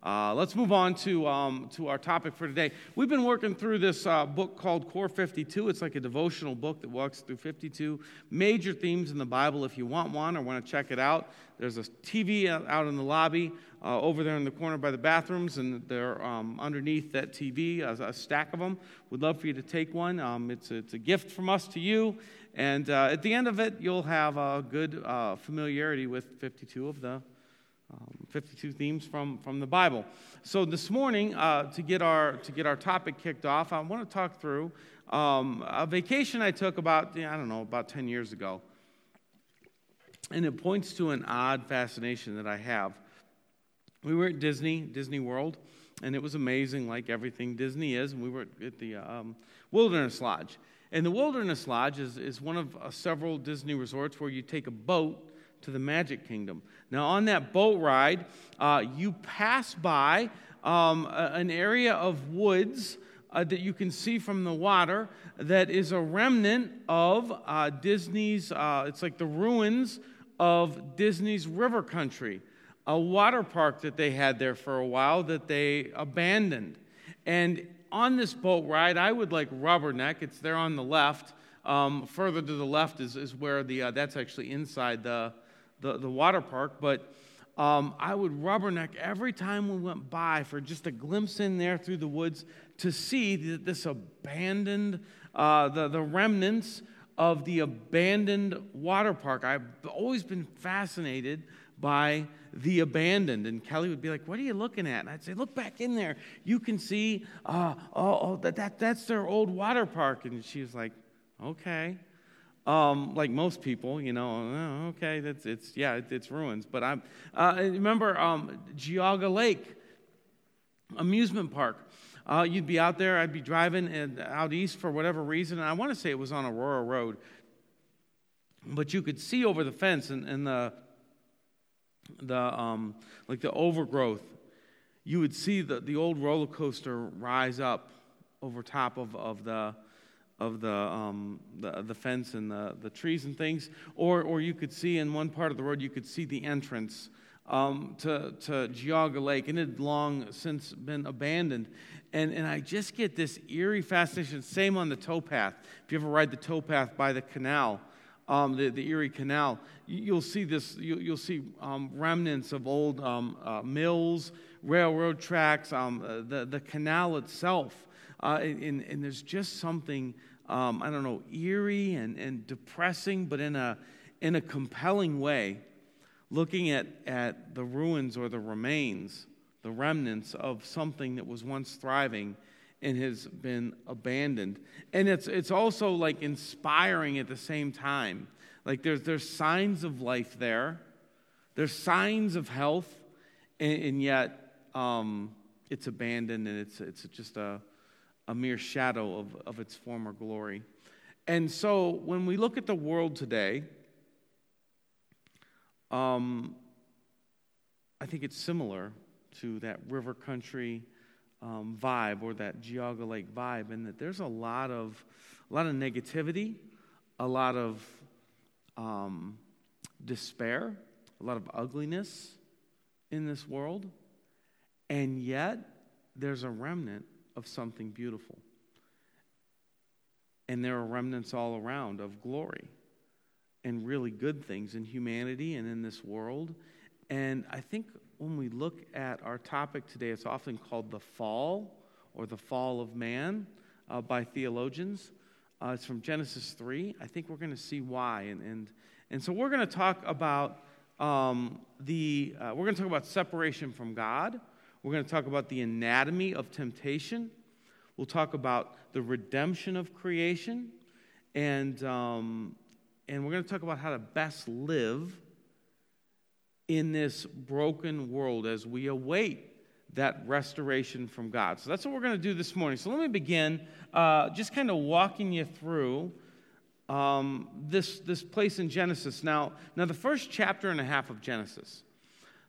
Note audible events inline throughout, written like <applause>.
Uh, let's move on to, um, to our topic for today. We've been working through this uh, book called Core 52. It's like a devotional book that walks through 52 major themes in the Bible. If you want one or want to check it out, there's a TV out in the lobby uh, over there in the corner by the bathrooms, and they're um, underneath that TV, a, a, stack of them. We'd love for you to take one. Um, it's, a, it's a gift from us to you. And uh, at the end of it, you'll have a good uh, familiarity with 52 of the um, 52 themes from, from the Bible. So this morning, uh, to, get our, to get our topic kicked off, I want to talk through um, a vacation I took about, I don't know, about 10 years ago. And it points to an odd fascination that I have. We were at Disney, Disney World, and it was amazing, like everything Disney is. And we were at the um, Wilderness Lodge. And the Wilderness Lodge is, is one of uh, several Disney resorts where you take a boat to the Magic Kingdom. Now, on that boat ride, uh, you pass by um, an area of woods uh, that you can see from the water that is a remnant of uh, Disney's, uh, it's like the ruins of Disney's river country, a water park that they had there for a while that they abandoned. And on this boat ride, I would like rubberneck. It's there on the left. Um, further to the left is, is where the, uh, that's actually inside the, the, the water park, but um, I would rubberneck every time we went by for just a glimpse in there through the woods to see this abandoned, uh, the, the remnants of the abandoned water park. I've always been fascinated by the abandoned. And Kelly would be like, What are you looking at? And I'd say, Look back in there. You can see, uh, oh, oh that, that, that's their old water park. And she was like, Okay. Um, like most people, you know, oh, okay, that's it's yeah, it, it's ruins. But I uh, remember um, Geauga Lake amusement park. Uh, you'd be out there. I'd be driving out east for whatever reason. And I want to say it was on Aurora Road, but you could see over the fence and, and the the um, like the overgrowth. You would see the, the old roller coaster rise up over top of, of the of the, um, the, the, fence and the, the trees and things. Or, or you could see in one part of the road, you could see the entrance um, to, to Geauga Lake, and it had long since been abandoned. And, and I just get this eerie fascination. Same on the towpath. If you ever ride the towpath by the canal, um, the, the Erie Canal, you'll see this. You'll, you'll see um, remnants of old um, uh, mills, railroad tracks, um, uh, the the canal itself, uh, and, and, there's just something um, I don't know, eerie and, and depressing, but in a, in a compelling way, looking at, at the ruins or the remains, the remnants of something that was once thriving and has been abandoned. And it's, it's also like inspiring at the same time. Like there's, there's signs of life there, there's signs of health, and, and yet um, it's abandoned and it's, it's just a, a mere shadow of, of its former glory. And so when we look at the world today, um, I think it's similar to that river country um, vibe or that Geauga Lake vibe, in that there's a lot of a lot of negativity, a lot of um, despair, a lot of ugliness in this world, and yet there's a remnant of something beautiful. And there are remnants all around of glory and really good things in humanity and in this world. And I think when we look at our topic today, it's often called the fall or the fall of man uh, by theologians. Uh, it's from Genesis 3. I think we're going to see why. And, and, and so we're going to talk about um, the, uh, we're going to talk about separation from God. We're going to talk about the anatomy of temptation. We'll talk about the redemption of creation. And, um, and we're going to talk about how to best live in this broken world as we await that restoration from God. So that's what we're going to do this morning. So let me begin uh, just kind of walking you through um, this, this place in Genesis. Now, now, the first chapter and a half of Genesis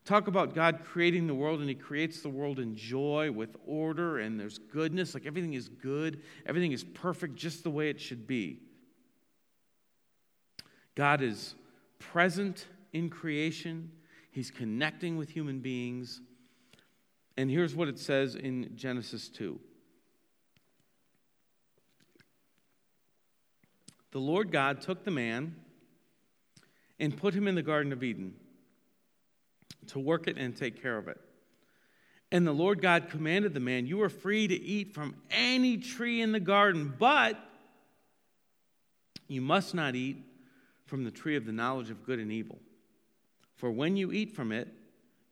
talk about God creating the world, and He creates the world in joy with order, and there's goodness. Like everything is good, everything is perfect just the way it should be. God is present in creation, He's connecting with human beings. And here's what it says in Genesis 2. The Lord God took the man and put him in the Garden of Eden to work it and take care of it. And the Lord God commanded the man, You are free to eat from any tree in the garden, but you must not eat from the tree of the knowledge of good and evil. For when you eat from it,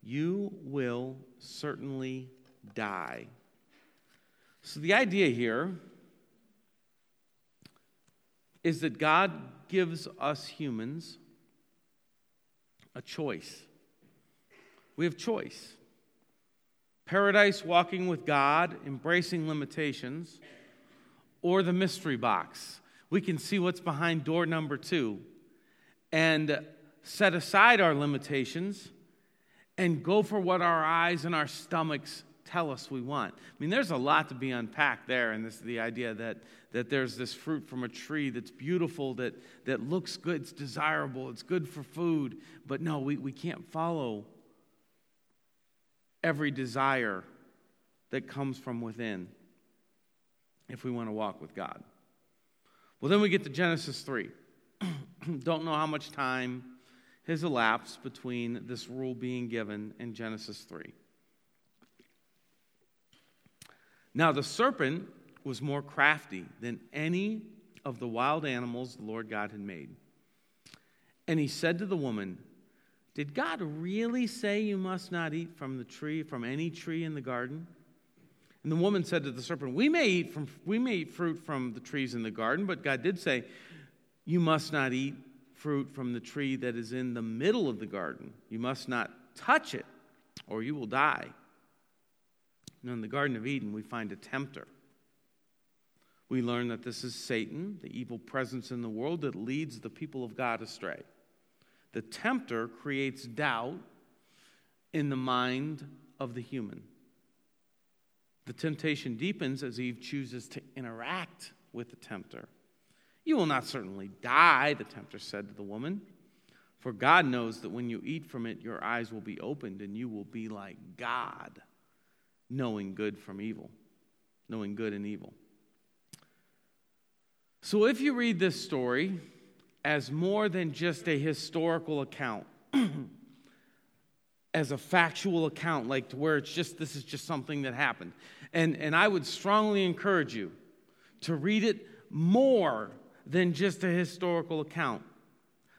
you will certainly die. So the idea here is that God gives us humans a choice. We have choice. Paradise, walking with God, embracing limitations, or the mystery box. We can see what's behind door number two and set aside our limitations and go for what our eyes and our stomachs tell us we want. I mean, there's a lot to be unpacked there, and this is the idea that, that there's this fruit from a tree that's beautiful, that, that looks good, it's desirable, it's good for food, but no, we, we can't follow every desire that comes from within if we want to walk with God. Well, then we get to Genesis 3. <clears throat> Don't know how much time has elapsed between this rule being given and Genesis 3. Now, the serpent was more crafty than any of the wild animals the Lord God had made. And he said to the woman, Did God really say you must not eat from the tree, from any tree in the garden? And the woman said to the serpent, We may eat, from, we may eat fruit from the trees in the garden, but God did say, You must not eat fruit from the tree that is in the middle of the garden. You must not touch it, or you will die. Now, in the Garden of Eden, we find a tempter. We learn that this is Satan, the evil presence in the world that leads the people of God astray. The tempter creates doubt in the mind of the human. The temptation deepens as Eve chooses to interact with the tempter. You will not certainly die, the tempter said to the woman, for God knows that when you eat from it, your eyes will be opened and you will be like God knowing good from evil, knowing good and evil. So if you read this story as more than just a historical account, <clears throat> as a factual account, like to where it's just this is just something that happened. And, and I would strongly encourage you to read it more than just a historical account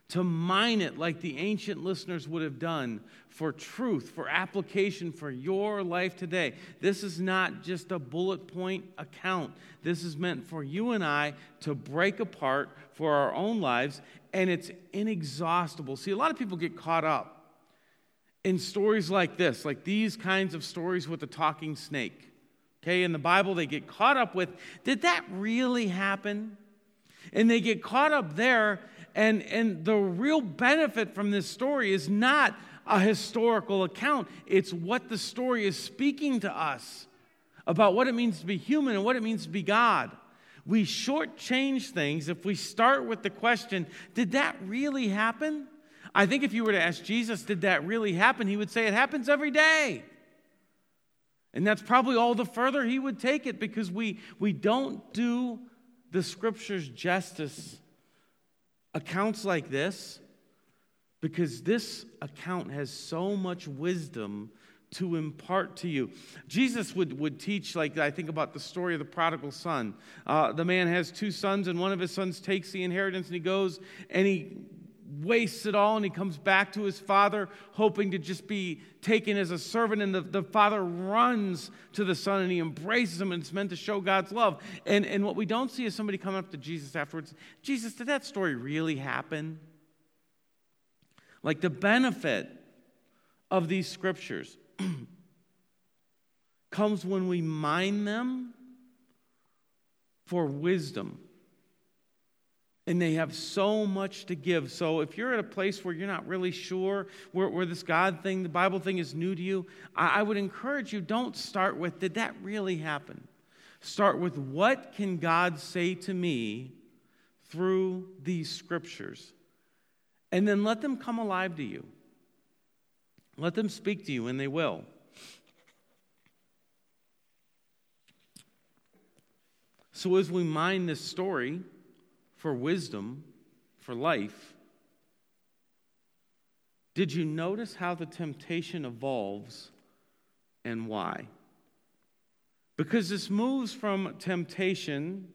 to mine it like the ancient listeners would have done for truth, for application for your life today. This is not just a bullet point account. This is meant for you and I to break apart for our own lives, and it's inexhaustible. See, a lot of people get caught up in stories like this, like these kinds of stories with the talking snake. Okay, in the Bible, they get caught up with, did that really happen? And they get caught up there and, and the real benefit from this story is not a historical account, it's what the story is speaking to us about what it means to be human and what it means to be God. We shortchange things if we start with the question, did that really happen? I think if you were to ask Jesus, did that really happen? He would say, it happens every day. And that's probably all the further he would take it because we, we don't do the scriptures justice accounts like this because this account has so much wisdom to impart to you. Jesus would, would teach, like I think about the story of the prodigal son. Uh, the man has two sons, and one of his sons takes the inheritance and he goes and he wastes it all and he comes back to his father hoping to just be taken as a servant. And the, the father runs to the son and he embraces him and it's meant to show god's love. And, and what we don't see is somebody coming up to jesus afterwards. Jesus did that story really happen? Like the benefit of these scriptures <clears throat> comes when we mine them for wisdom and they have so much to give. So if you're at a place where you're not really sure, where, where this God thing, the Bible thing is new to you, I, I would encourage you don't start with, did that really happen? Start with, what can God say to me through these scriptures? And then let them come alive to you. Let them speak to you, and they will. So, as we mine this story, for wisdom, for life, did you notice how the temptation evolves and why? Because this moves from temptation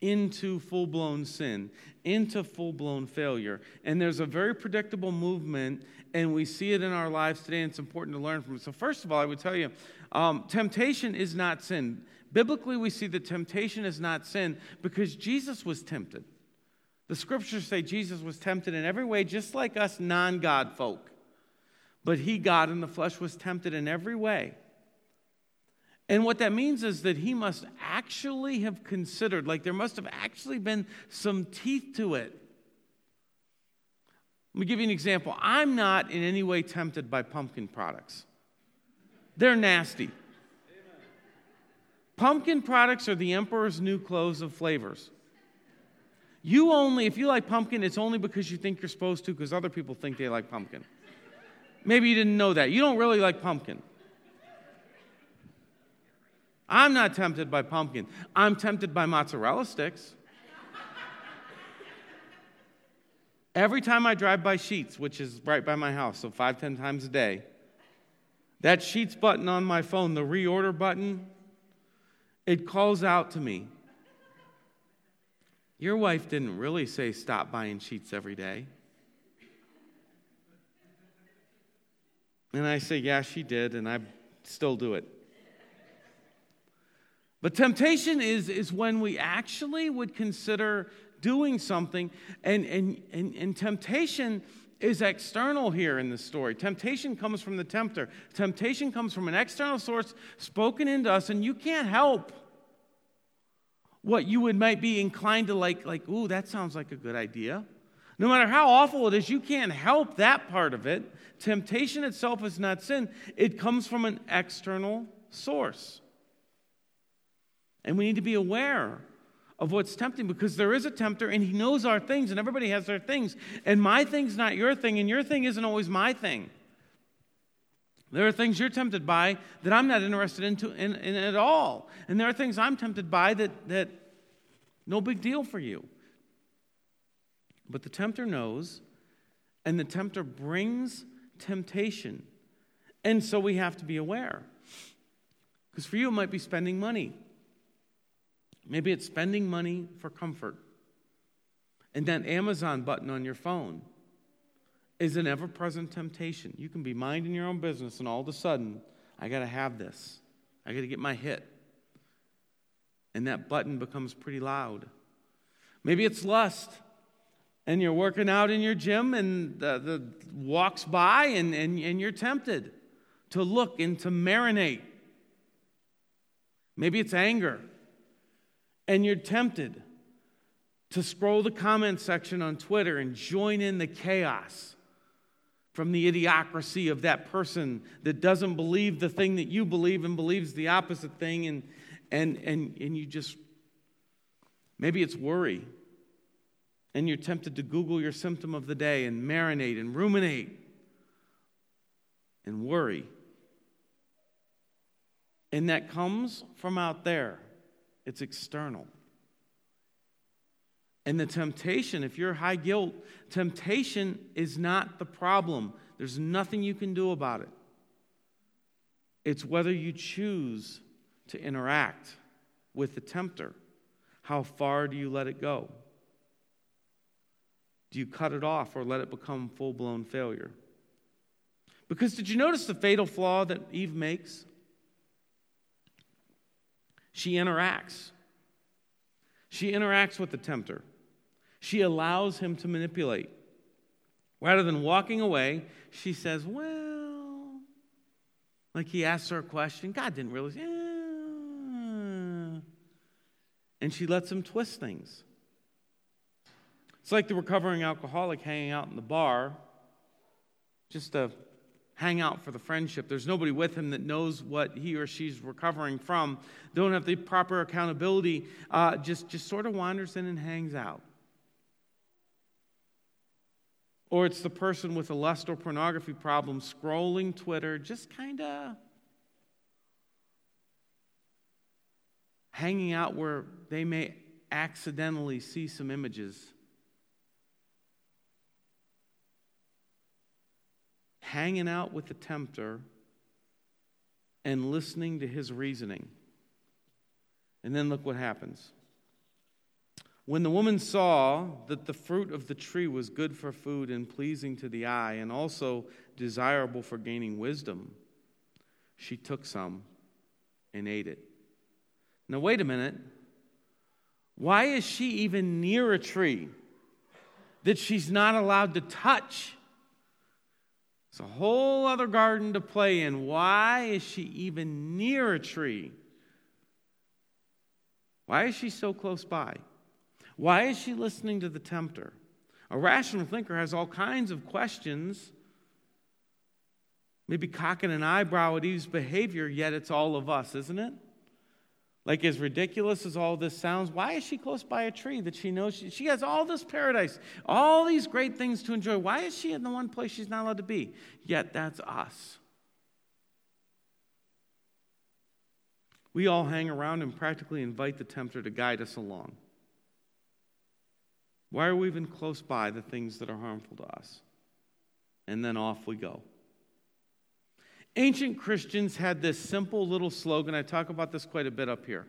into full blown sin, into full blown failure. And there's a very predictable movement, and we see it in our lives today, and it's important to learn from it. So, first of all, I would tell you um, temptation is not sin. Biblically, we see that temptation is not sin because Jesus was tempted. The scriptures say Jesus was tempted in every way, just like us non God folk. But he, God in the flesh, was tempted in every way. And what that means is that he must actually have considered, like there must have actually been some teeth to it. Let me give you an example. I'm not in any way tempted by pumpkin products, they're nasty. Pumpkin products are the emperor's new clothes of flavors. You only, if you like pumpkin, it's only because you think you're supposed to, because other people think they like pumpkin. Maybe you didn't know that. You don't really like pumpkin. I'm not tempted by pumpkin. I'm tempted by mozzarella sticks. Every time I drive by Sheetz, which is right by my house, so five, ten times a day, that Sheetz button on my phone, the reorder button, it calls out to me. Your wife didn't really say stop buying Sheetz every day. And I say, yeah, she did, and I still do it. But temptation is, is when we actually would consider doing something, and, and, and, and temptation is external here in this story. Temptation comes from the tempter, temptation comes from an external source spoken into us, and you can't help what you would might be inclined to like like ooh that sounds like a good idea. No matter how awful it is you can't help that part of it. Temptation itself is not sin. It comes from an external source. And we need to be aware of what's tempting because there is a tempter and he knows our things and everybody has their things and my thing's not your thing and your thing isn't always my thing there are things you're tempted by that I'm not interested in, in, in at all. And there are things I'm tempted by that, that no big deal for you. But the tempter knows, and the tempter brings temptation. And so we have to be aware. Because for you, it might be spending money. Maybe it's spending money for comfort. And that Amazon button on your phone is an ever present temptation. You can be minding your own business, and all of a sudden, I got to have this. I got to get my hit. And that button becomes pretty loud. Maybe it's lust, and you're working out in your gym, and the, the walks by, and, and, and you're tempted to look and to marinate. Maybe it's anger, and you're tempted to scroll the comment section on Twitter and join in the chaos from the idiocracy of that person that doesn't believe the thing that you believe and believes the opposite thing. And and and and you just maybe it's worry. And you're tempted to google your symptom of the day and marinate and ruminate and worry. And that comes from out there it's external and the temptation, if you're high guilt, temptation is not the problem. There's nothing you can do about it. It's whether you choose to interact with the tempter. How far do you let it go? Do you cut it off or let it become full blown failure? Because did you notice the fatal flaw that Eve makes? She interacts. She interacts with the tempter. She allows him to manipulate. Rather than walking away, she says, Well, like he asks her a question. God didn't really. And she lets him twist things. It's like the recovering alcoholic hanging out in the bar just to hang out for the friendship. There's nobody with him that knows what he or she's recovering from, don't have the proper accountability, uh, just, just sort of wanders in and hangs out. Or it's the person with a lust or pornography problem scrolling Twitter, just kind of hanging out where they may accidentally see some images. Hanging out with the tempter and listening to his reasoning. And then look what happens. When the woman saw that the fruit of the tree was good for food and pleasing to the eye, and also desirable for gaining wisdom, she took some and ate it. Now, wait a minute. Why is she even near a tree that she's not allowed to touch? It's a whole other garden to play in. Why is she even near a tree? Why is she so close by? Why is she listening to the tempter? A rational thinker has all kinds of questions, maybe cocking an eyebrow at Eve's behavior, yet it's all of us, isn't it? Like, as ridiculous as all this sounds, why is she close by a tree that she knows she, she has all this paradise, all these great things to enjoy? Why is she in the one place she's not allowed to be? Yet that's us. We all hang around and practically invite the tempter to guide us along. Why are we even close by the things that are harmful to us? And then off we go. Ancient Christians had this simple little slogan. I talk about this quite a bit up here.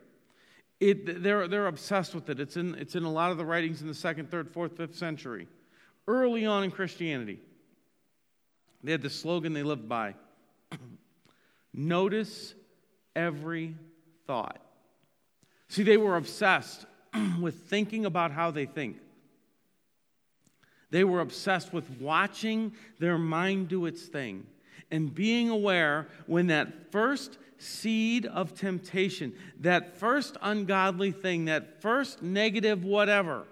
It, they're, they're obsessed with it. It's in, it's in a lot of the writings in the second, third, fourth, fifth century, early on in Christianity. They had this slogan they lived by <clears throat> Notice every thought. See, they were obsessed <clears throat> with thinking about how they think. They were obsessed with watching their mind do its thing and being aware when that first seed of temptation, that first ungodly thing, that first negative whatever,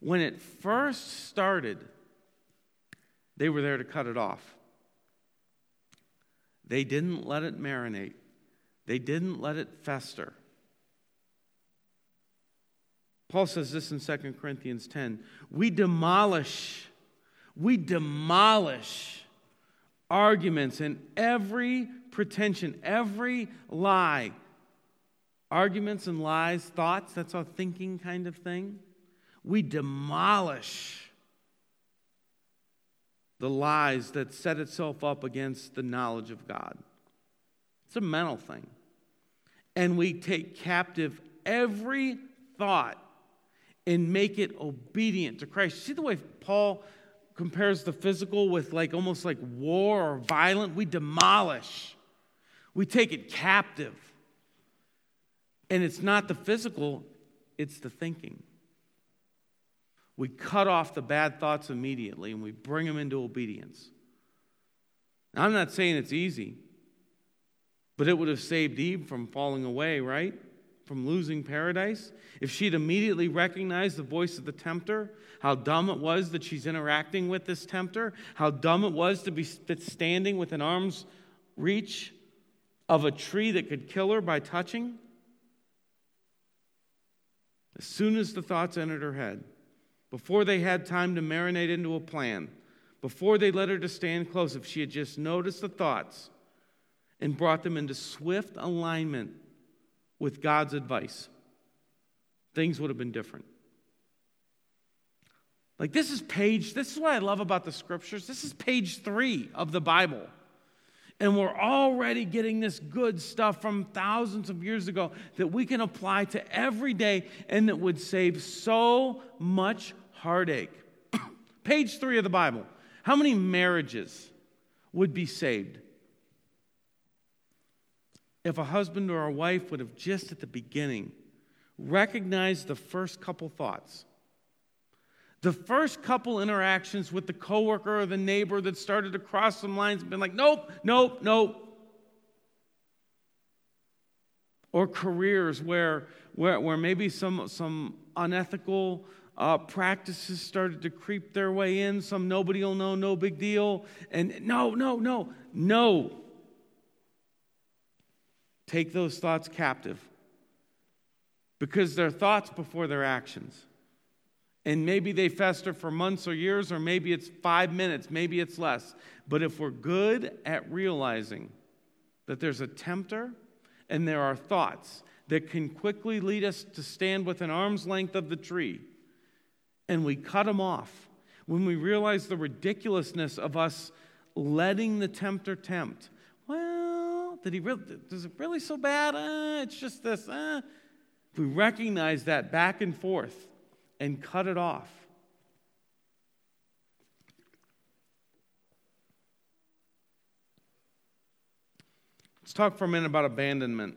when it first started, they were there to cut it off. They didn't let it marinate, they didn't let it fester. Paul says this in 2 Corinthians 10 we demolish, we demolish arguments and every pretension, every lie. Arguments and lies, thoughts, that's our thinking kind of thing. We demolish the lies that set itself up against the knowledge of God. It's a mental thing. And we take captive every thought and make it obedient to Christ. See the way Paul compares the physical with like almost like war or violent. We demolish, we take it captive. And it's not the physical, it's the thinking. We cut off the bad thoughts immediately and we bring them into obedience. Now, I'm not saying it's easy, but it would have saved Eve from falling away, right? From losing paradise. If she'd immediately recognized the voice of the tempter, how dumb it was that she's interacting with this tempter, how dumb it was to be standing within arm's reach of a tree that could kill her by touching. As soon as the thoughts entered her head, before they had time to marinate into a plan, before they led her to stand close, if she had just noticed the thoughts and brought them into swift alignment with God's advice, things would have been different. Like, this is page, this is what I love about the scriptures. This is page three of the Bible. And we're already getting this good stuff from thousands of years ago that we can apply to every day and that would save so much heartache. <clears throat> page three of the Bible. How many marriages would be saved if a husband or a wife would have just at the beginning recognized the first couple thoughts. The first couple interactions with the coworker or the neighbor that started to cross some lines and been like, nope, nope, nope. Or careers where, where, where maybe some, some unethical uh, practices started to creep their way in, some nobody will know, no big deal. And no, no, no, no. Take those thoughts captive because they're thoughts before their actions. And maybe they fester for months or years, or maybe it's five minutes, maybe it's less. But if we're good at realizing that there's a tempter and there are thoughts that can quickly lead us to stand within arm's length of the tree, and we cut them off when we realize the ridiculousness of us letting the tempter tempt. Well, did he really, is it really so bad? Uh, it's just this. Uh. If we recognize that back and forth and cut it off, Let's talk for a minute about abandonment.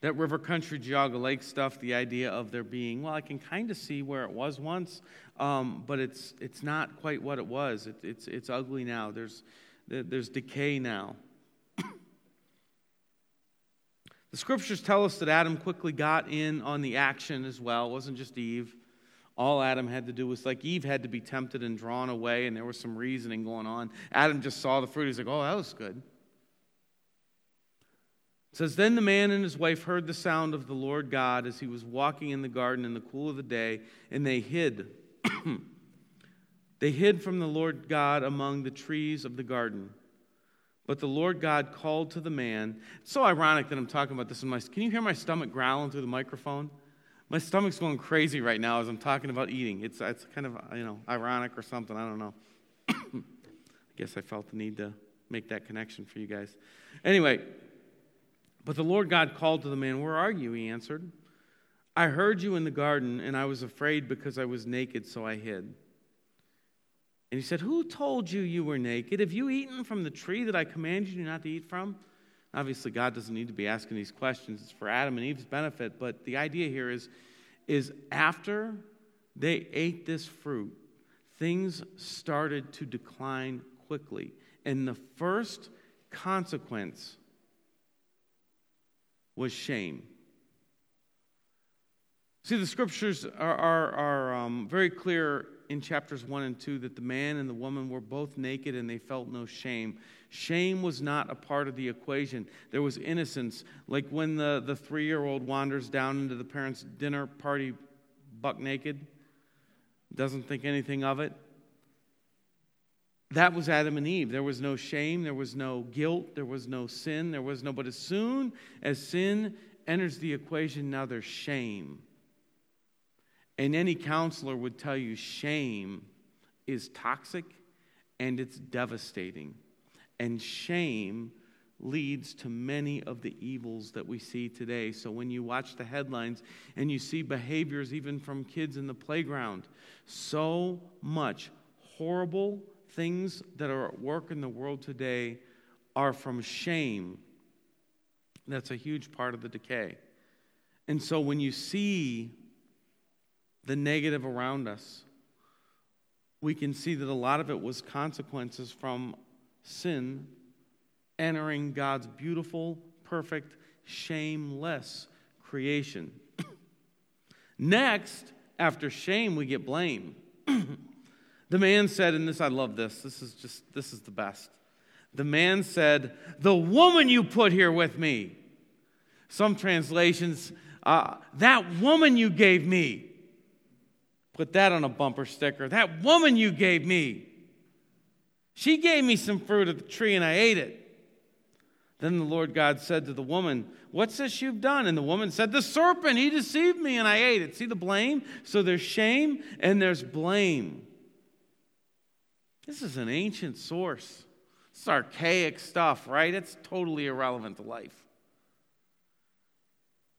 That river country Geauga Lake stuff, the idea of there being, well, I can kind of see where it was once, um, but it's, it's not quite what it was. It, it's, it's ugly now. There's, there's decay now. the scriptures tell us that Adam quickly got in on the action as well. It wasn't just Eve. All Adam had to do was like Eve had to be tempted and drawn away, and there was some reasoning going on. Adam just saw the fruit. He's like, oh, that was good. It says, Then the man and his wife heard the sound of the Lord God as he was walking in the garden in the cool of the day, and they hid. <clears throat> they hid from the Lord God among the trees of the garden. But the Lord God called to the man. It's so ironic that I'm talking about this in my. Can you hear my stomach growling through the microphone? My stomach's going crazy right now as I'm talking about eating. It's, it's kind of, you know, ironic or something. I don't know. <coughs> I guess I felt the need to make that connection for you guys. Anyway, but the Lord God called to the man, Where are you? He answered, I heard you in the garden, and I was afraid because I was naked, so I hid. And he said, Who told you you were naked? Have you eaten from the tree that I commanded you not to eat from? Obviously, God doesn't need to be asking these questions. It's for Adam and Eve's benefit. But the idea here is, is after they ate this fruit, things started to decline quickly. And the first consequence was shame. See, the scriptures are, are, are um, very clear in chapters 1 and 2 that the man and the woman were both naked and they felt no shame. Shame was not a part of the equation. There was innocence, like when the, the three year old wanders down into the parents' dinner party buck naked, doesn't think anything of it. That was Adam and Eve. There was no shame, there was no guilt, there was no sin, there was no, but as soon as sin enters the equation, now there's shame. And any counselor would tell you shame is toxic and it's devastating. And shame leads to many of the evils that we see today. So when you watch the headlines and you see behaviors even from kids in the playground, so much horrible things that are at work in the world today are from shame. That's a huge part of the decay. And so when you see the negative around us, we can see that a lot of it was consequences from sin entering God's beautiful, perfect, shameless creation. <clears throat> Next, after shame, we get blame. <clears throat> the man said, and this, I love this, this is just, this is the best. The man said, The woman you put here with me. Some translations, uh, that woman you gave me. Put that on a bumper sticker. That woman you gave me. She gave me some fruit of the tree and I ate it. Then the Lord God said to the woman, What's this you've done? And the woman said, The serpent, he deceived me and I ate it. See the blame? So there's shame and there's blame. This is an ancient source. It's archaic stuff, right? It's totally irrelevant to life.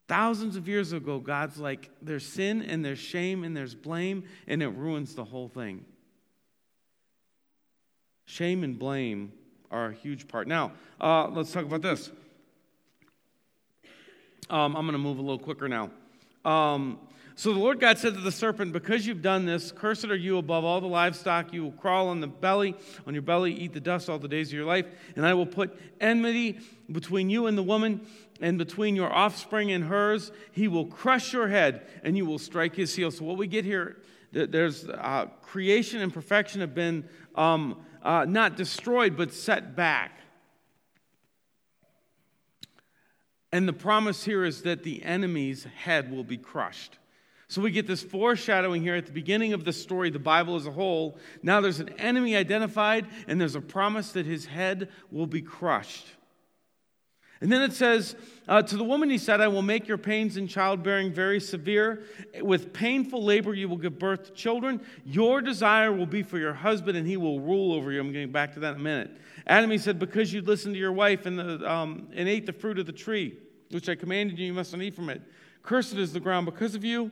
Thousands of years ago, God's like, there's sin and there's shame and there's blame, and it ruins the whole thing. Shame and blame are a huge part. Now, uh, let's talk about this. Um, I'm going to move a little quicker now. Um, so the Lord God said to the serpent, Because you've done this, cursed are you above all the livestock. You will crawl on the belly, on your belly, eat the dust all the days of your life. And I will put enmity between you and the woman, and between your offspring and hers. He will crush your head, and you will strike his heel. So what we get here, there's uh, creation and perfection have been um, uh, not destroyed, but set back. And the promise here is that the enemy's head will be crushed. So we get this foreshadowing here at the beginning of the story, the Bible as a whole. Now there's an enemy identified, and there's a promise that his head will be crushed. And then it says, uh, To the woman he said, I will make your pains in childbearing very severe. With painful labor you will give birth to children. Your desire will be for your husband, and he will rule over you. I'm getting back to that in a minute. Adam, he said, Because you listened to your wife and, the, um, and ate the fruit of the tree, which I commanded you, you must not eat from it. Cursed is the ground because of you.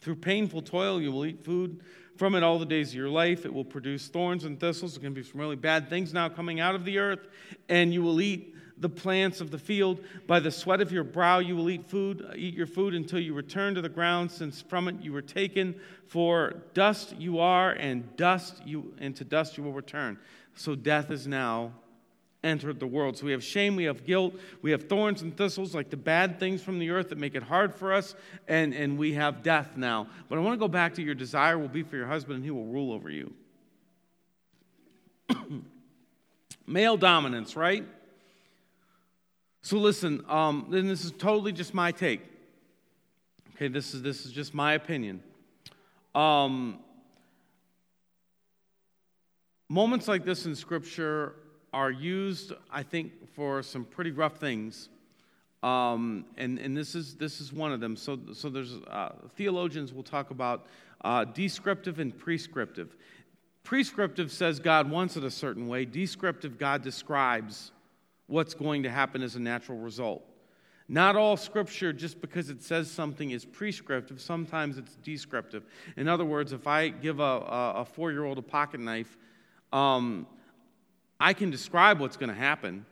Through painful toil you will eat food from it all the days of your life. It will produce thorns and thistles. It can be some really bad things now coming out of the earth, and you will eat the plants of the field. By the sweat of your brow you will eat food, uh, eat your food until you return to the ground, since from it you were taken. For dust you are, and dust you and to dust you will return. So death is now entered the world. So we have shame, we have guilt, we have thorns and thistles, like the bad things from the earth that make it hard for us, and, and we have death now. But I want to go back to your desire will be for your husband, and he will rule over you. <coughs> Male dominance, right? So listen, um, and this is totally just my take. Okay, this is this is just my opinion. Um, moments like this in Scripture are used, I think, for some pretty rough things. Um, and and this is this is one of them. So so there's uh, theologians will talk about uh, descriptive and prescriptive. Prescriptive says God wants it a certain way. Descriptive, God describes what's going to happen as a natural result. Not all scripture, just because it says something, is prescriptive. Sometimes it's descriptive. In other words, if I give a, a, a four year old a pocket knife, um, I can describe what's going to happen.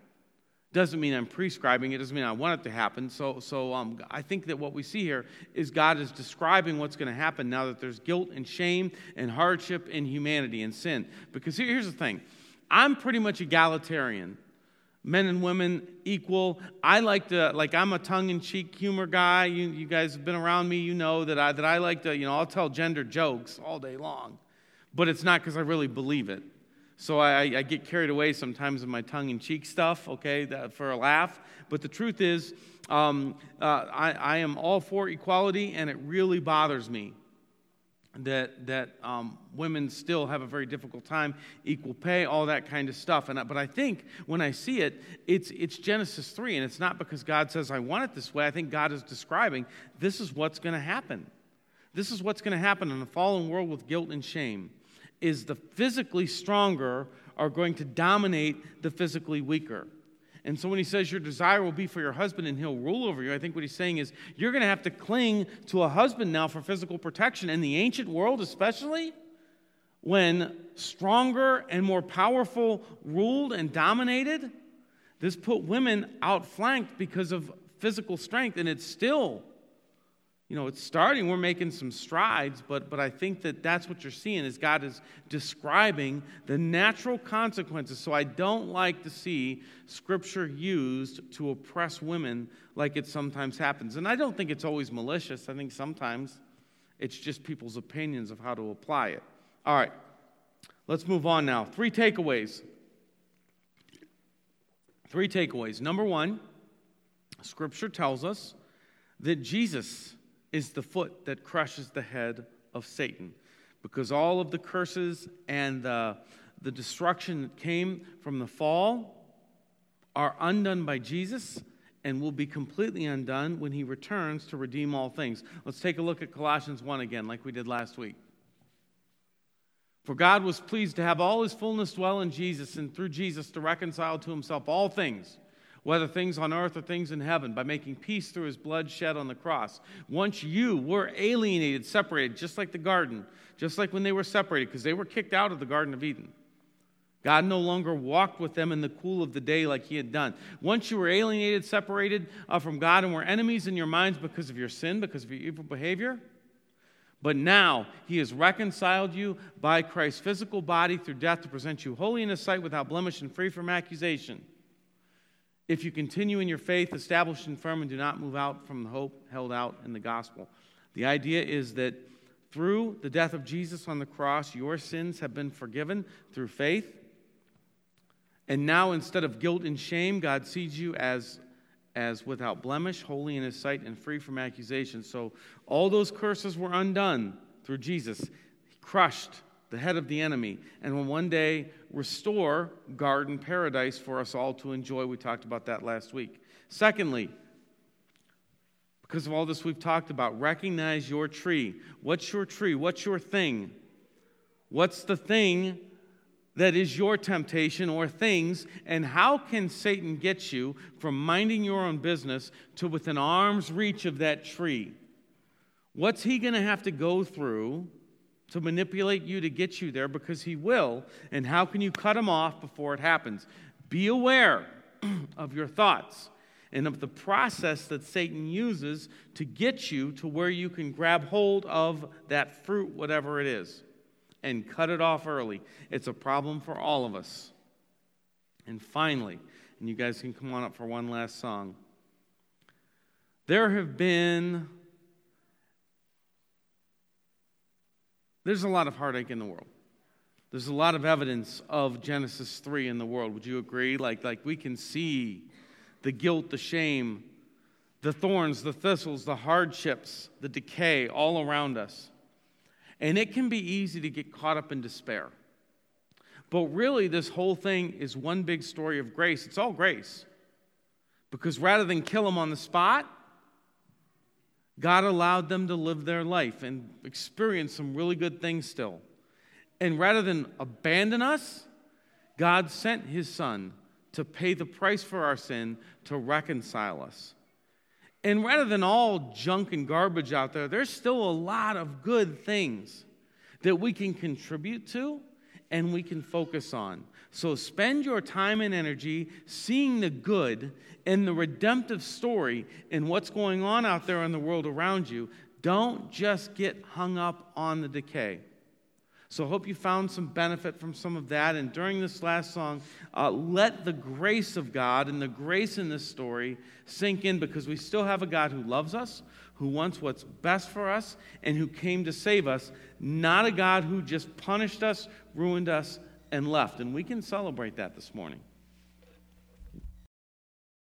Doesn't mean I'm prescribing it, doesn't mean I want it to happen. So, so um, I think that what we see here is God is describing what's going to happen now that there's guilt and shame and hardship and humanity and sin. Because here, here's the thing I'm pretty much egalitarian men and women equal. I like to, like, I'm a tongue in cheek humor guy. You, you guys have been around me, you know that I, that I like to, you know, I'll tell gender jokes all day long, but it's not because I really believe it. So I, I, get carried away sometimes in my tongue in cheek stuff, okay, that, for a laugh. But the truth is, um, uh, I, I am all for equality, and it really bothers me that that um, women still have a very difficult time, equal pay, all that kind of stuff. And but I think when I see it, it's it's Genesis three, and it's not because God says I want it this way. I think God is describing this is what's going to happen. This is what's going to happen in a fallen world with guilt and shame. Is the physically stronger are going to dominate the physically weaker. And so when he says your desire will be for your husband and he'll rule over you, I think what he's saying is you're going to have to cling to a husband now for physical protection. In the ancient world, especially, when stronger and more powerful ruled and dominated, this put women outflanked because of physical strength, and it's still you know, it's starting, we're making some strides, but, but I think that that's what you're seeing is God is describing the natural consequences. So I don't like to see Scripture used to oppress women like it sometimes happens. And I don't think it's always malicious. I think sometimes it's just people's opinions of how to apply it. All right, let's move on now. Three takeaways. Three takeaways. Number one, Scripture tells us that Jesus is the foot that crushes the head of Satan. Because all of the curses and the, the destruction that came from the fall are undone by Jesus and will be completely undone when he returns to redeem all things. Let's take a look at Colossians 1 again, like we did last week. For God was pleased to have all his fullness dwell in Jesus, and through Jesus to reconcile to himself all things whether things on earth or things in heaven, by making peace through his blood shed on the cross. Once you were alienated, separated, just like the garden, just like when they were separated, because they were kicked out of the Garden of Eden. God no longer walked with them in the cool of the day like he had done. Once you were alienated, separated uh, from God, and were enemies in your minds because of your sin, because of your evil behavior. But now he has reconciled you by Christ's physical body through death to present you holy in his sight without blemish and free from accusation if you continue in your faith, established and firm, and do not move out from the hope held out in the gospel. The idea is that through the death of Jesus on the cross, your sins have been forgiven through faith. And now, instead of guilt and shame, God sees you as, as without blemish, holy in His sight, and free from accusation. So all those curses were undone through Jesus. He crushed the head of the enemy, and when one day restore garden paradise for us all to enjoy. We talked about that last week. Secondly, because of all this we've talked about, recognize your tree. What's your tree? What's your thing? What's the thing that is your temptation or things? And how can Satan get you from minding your own business to within arm's reach of that tree? What's he going to have to go through to manipulate you to get you there because he will. And how can you cut him off before it happens? Be aware <clears throat> of your thoughts and of the process that Satan uses to get you to where you can grab hold of that fruit, whatever it is, and cut it off early. It's a problem for all of us. And finally, and you guys can come on up for one last song. There have been There's a lot of heartache in the world. There's a lot of evidence of Genesis 3 in the world. Would you agree? Like, like we can see the guilt, the shame, the thorns, the thistles, the hardships, the decay all around us. And it can be easy to get caught up in despair. But really, this whole thing is one big story of grace. It's all grace. Because rather than kill him on the spot, God allowed them to live their life and experience some really good things still. And rather than abandon us, God sent his son to pay the price for our sin to reconcile us. And rather than all junk and garbage out there, there's still a lot of good things that we can contribute to and we can focus on. So spend your time and energy seeing the good in the redemptive story in what's going on out there in the world around you. Don't just get hung up on the decay. So I hope you found some benefit from some of that. And during this last song, uh, let the grace of God and the grace in this story sink in because we still have a God who loves us, who wants what's best for us, and who came to save us, not a God who just punished us, ruined us, and left. And we can celebrate that this morning.